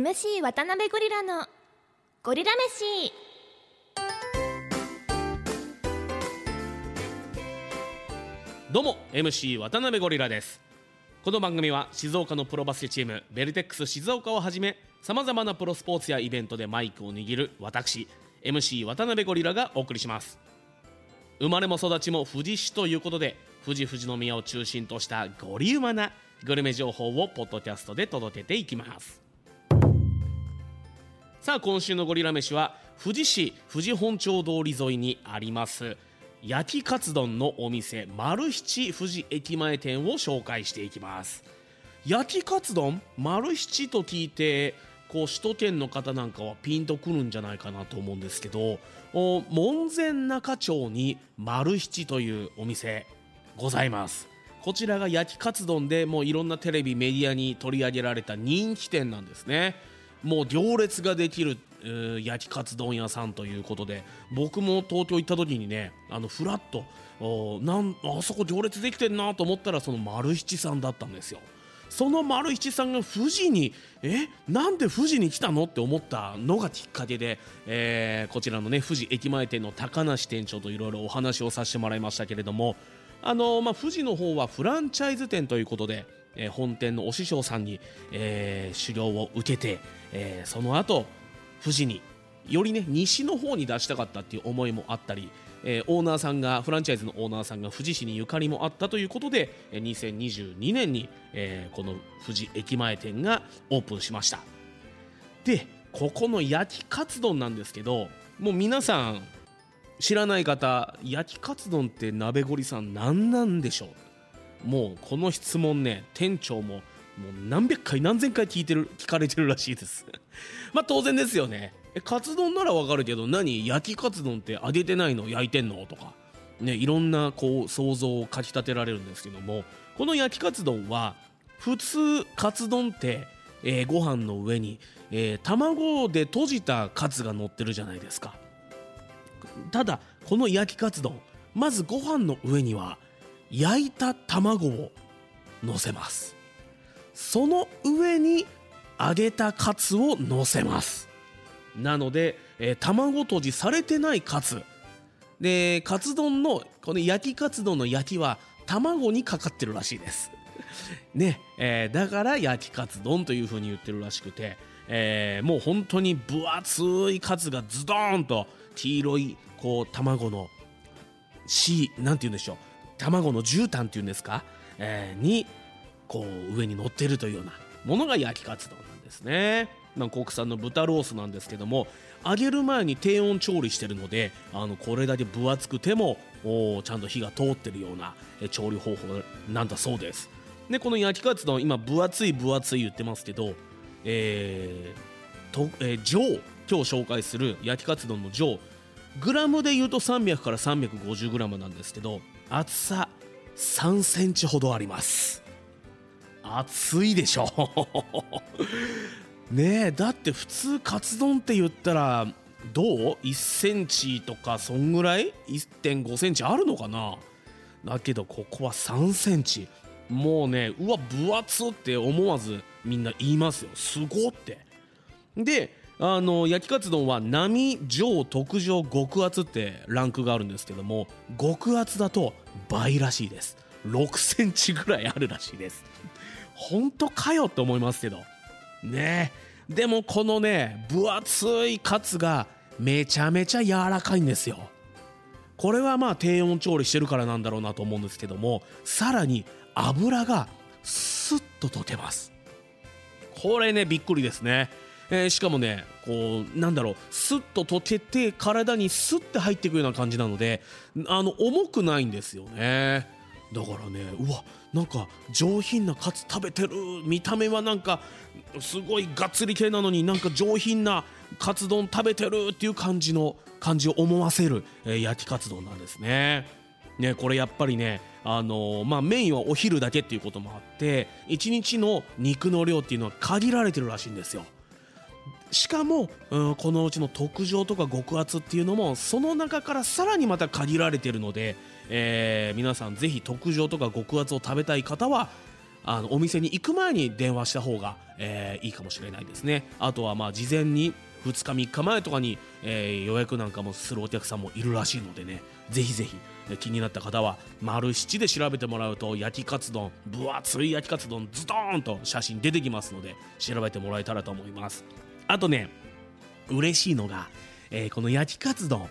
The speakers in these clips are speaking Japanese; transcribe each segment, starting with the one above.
MC 渡辺ゴリラのゴリラ飯。どうも MC 渡辺ゴリラです。この番組は静岡のプロバスケチームベルテックス静岡をはじめさまざまなプロスポーツやイベントでマイクを握る私 MC 渡辺ゴリラがお送りします。生まれも育ちも富士市ということで富士富士宮を中心としたゴリウマなグルメ情報をポッドキャストで届けていきます。さあ今週のゴリラ飯は富士市富士本町通り沿いにあります焼きカツ丼のお店丸七富士駅前店を紹介していきます。焼きカツ丼丸七と聞いてこう首都圏の方なんかはピンとくるんじゃないかなと思うんですけど門前仲町に丸七というお店ございます。こちらが焼きカツ丼でもういろんなテレビメディアに取り上げられた人気店なんですね。もう行列ができる、焼きカツ丼屋さんということで僕も東京行った時にねあのフラッとなんあそこ行列できてんなと思ったらその丸七さんだったんですよ。その丸七さんが富士にえなんで富士に来たのって思ったのがきっかけで、えーこちらのね富士駅前店の高梨店長といろいろお話をさせてもらいましたけれどもあのまあ、富士の方はフランチャイズ店ということで、えー本店のお師匠さんに、えー修行を受けて、えーその後富士によりね西の方に出したかったっていう思いもあったり、えーオーナーさんがフランチャイズのオーナーさんが富士市にゆかりもあったということで、2022年に、えーこの富士駅前店がオープンしました。でここの焼きカツ丼なんですけどもう皆さん知らない方焼きカツ丼って鍋ゴリさん何なんでしょう？もうこの質問ね店長ももう何百回何千回聞いてる聞かれてるらしいです。まあ当然ですよね。えカツ丼ならわかるけど何？焼きカツ丼って揚げてないの？焼いてんの？とか。ねいろんなこう想像をかき立てられるんですけどもこの焼きカツ丼は普通カツ丼って、えーご飯の上に、えー卵で閉じたカツが乗ってるじゃないですか。ただこの焼きカツ丼まずご飯の上には焼いた卵を乗せます。その上に揚げたカツを乗せます。なので、えー卵とじされてないカツ。でカツ丼のこの焼きカツ丼の焼きは卵にかかってるらしいです。ね、えーだから焼きカツ丼という風に言ってるらしくて、えーもう本当に分厚いカツがズドーンと黄色いこう卵のしなんて言うんでしょう。卵の絨毯っていうんですか、えーにこう上に乗ってるというようなものが焼きカツ丼なんですね。まあ国産の豚ロースなんですけども揚げる前に低温調理してるのであのこれだけ分厚くてもおちゃんと火が通ってるような調理方法なんだそうです。でこの焼きカツ丼今分厚い分厚い言ってますけど、えーとえー上今日紹介する焼きカツ丼の上グラムで言うと300から350グラムなんですけど厚さ3センチほどあります。厚いでしょ。ねえだって普通カツ丼って言ったらどう？1センチとかそんぐらい？1.5センチあるのかな？だけどここは3センチ。もうねうわ分厚って思わずみんな言いますよ。すごって。であの焼きカツ丼は並上特上極厚ってランクがあるんですけども極厚だと倍らしいです。6センチぐらいあるらしいです。本当かよって思いますけど。ね。えでもこのね分厚いカツがめちゃめちゃ柔らかいんですよ。これはまあ低温調理してるからなんだろうなと思うんですけどもさらに油がスッと溶けます。これねびっくりですね、えーしかもねこうなんだろうスッと溶けて体にスッて入っていくような感じなのであの重くないんですよねだからねうわなんか上品なカツ食べてる見た目はなんかすごいがっつり系なのになんか上品なカツ丼食べてるっていう感じの感じを思わせる、えー焼きカツ丼なんですね。ね、これやっぱりね、あのーまあ、メインはお昼だけっていうこともあって1日の肉の量っていうのは限られてるらしいんですよ。しかも、うん、このうちの特上とか極厚っていうのもその中からさらにまた限られてるので、えー皆さんぜひ特上とか極厚を食べたい方はあのお店に行く前に電話した方が、えーいいかもしれないですね。あとはまあ事前に2日3日前とかに、えー予約なんかもするお客さんもいるらしいのでね。ぜひぜひ気になった方は丸七で調べてもらうと焼きカツ丼分厚い焼きカツ丼ズドーンと写真出てきますので調べてもらえたらと思います。あとね嬉しいのが、えーこの焼きカツ丼。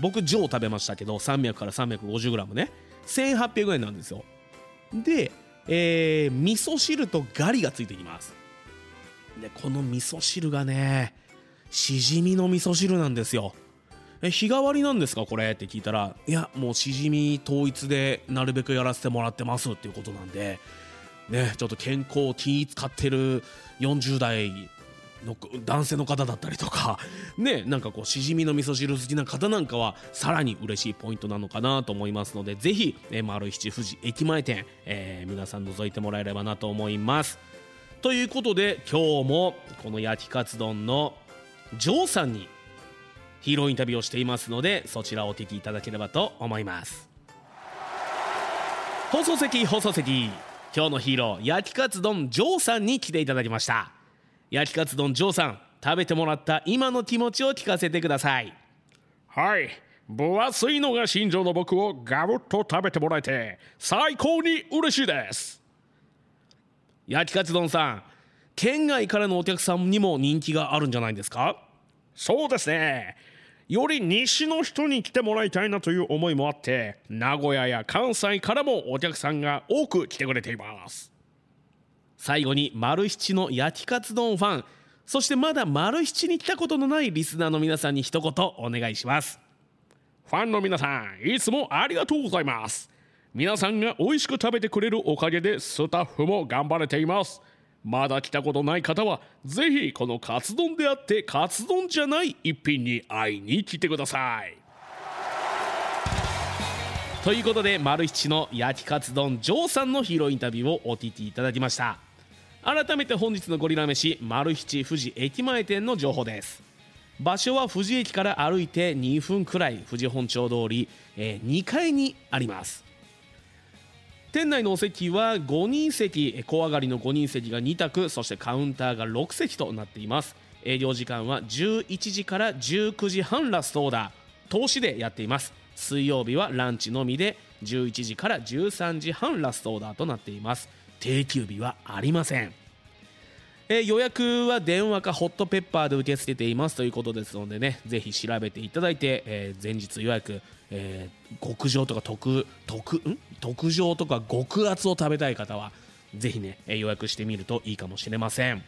僕上食べましたけど300から 350g ね。1800円なんですよ。で、えー味噌汁とガリがついてきます。でこの味噌汁がねしじみの味噌汁なんですよ。え日替わりなんですかこれ？って聞いたらいやもうしじみ統一でなるべくやらせてもらってますっていうことなんでねちょっと健康気使ってる40代の男性の方だったりとかねなんかこうしじみの味噌汁好きな方なんかはさらに嬉しいポイントなのかなと思いますのでぜひ、えー、丸七富士駅前店、えー皆さん覗いてもらえればなと思います。ということで今日もこの焼きカツ丼のジョーさんにヒーローインタビューをしていますのでそちらをお聞きいただければと思います。放送席放送席。今日のヒーロー焼きカツ丼ジョーさんに来ていただきました。焼きカツ丼ジョーさん食べてもらった今の気持ちを聞かせてください。はい。分厚いのが心情の僕をガブッと食べてもらえて最高に嬉しいです。焼きカツ丼さん県外からのお客さんにも人気があるんじゃないですか？そうですね。より西の人に来てもらいたいなという思いもあって名古屋や関西からもお客さんが多く来てくれています最後に丸七の焼きカツ丼ファン。そしてまだ丸七に来たことのないリスナーの皆さんに一言お願いします。ファンの皆さんいつもありがとうございます。皆さんが美味しく食べてくれるおかげでスタッフも頑張れています。まだ来たことない方はぜひこのカツ丼であってカツ丼じゃない一品に会いに来てください。ということで丸七の焼きカツ丼ジョーさんのヒーローインタビューをお聞きいただきました。改めて本日のゴリラ飯丸七富士駅前店の情報です。場所は富士駅から歩いて2分くらい富士本町通り、えー2階にあります。店内のお席は5人席小上がりの5人席が2択そしてカウンターが6席となっています。営業時間は11時から19時半ラストオーダー投資でやっています。水曜日はランチのみで11時から13時半ラストオーダーとなっています。定休日はありません。えー予約は電話かホットペッパーで受け付けていますということですのでねぜひ調べていただいて、えー前日予約、えー極上とか特特ん？特上とか極厚を食べたい方はぜひねえ予約してみるといいかもしれません。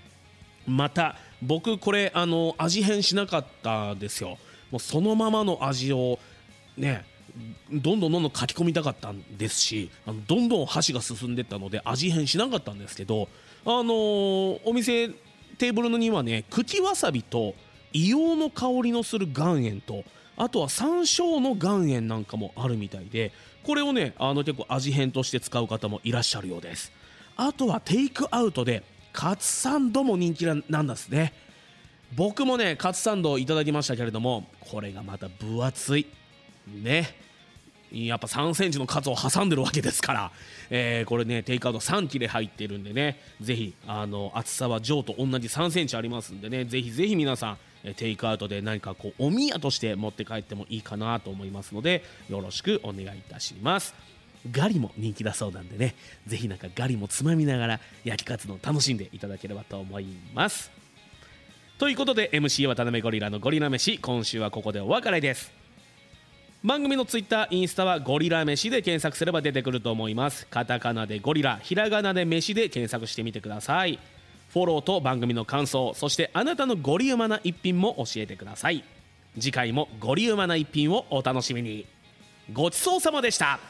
また僕これあの味変しなかったですよ。もうそのままの味をねどんどんどんどん書き込みたかったんですしあのどんどん箸が進んでったので味変しなかったんですけどあのーお店テーブルのにはね茎わさびと硫黄の香りのする岩塩とあとは山椒の岩塩なんかもあるみたいでこれをねあの結構味変として使う方もいらっしゃるようです。あとはテイクアウトでカツサンドも人気なんですね。僕もねカツサンドをいただきましたけれどもこれがまた分厚い。ね。やっぱ3センチのカツを挟んでるわけですから、えーこれねテイクアウト3切れ入ってるんでねぜひあの厚さはジョーと同じ3センチありますんでねぜひぜひ皆さんテイクアウトで何かこうお宮として持って帰ってもいいかなと思いますのでよろしくお願いいたします。ガリも人気だそうなんでねぜひなんかガリもつまみながら焼きカツ丼楽しんでいただければと思います。ということで MC 渡辺ゴリラのゴリラ飯今週はここでお別れです。番組のツイッターインスタはゴリラ飯で検索すれば出てくると思います。カタカナでゴリラひらがなで飯で検索してみてください。フォローと番組の感想そしてあなたのゴリウマな一品も教えてください。次回もゴリウマな一品をお楽しみに。ごちそうさまでした。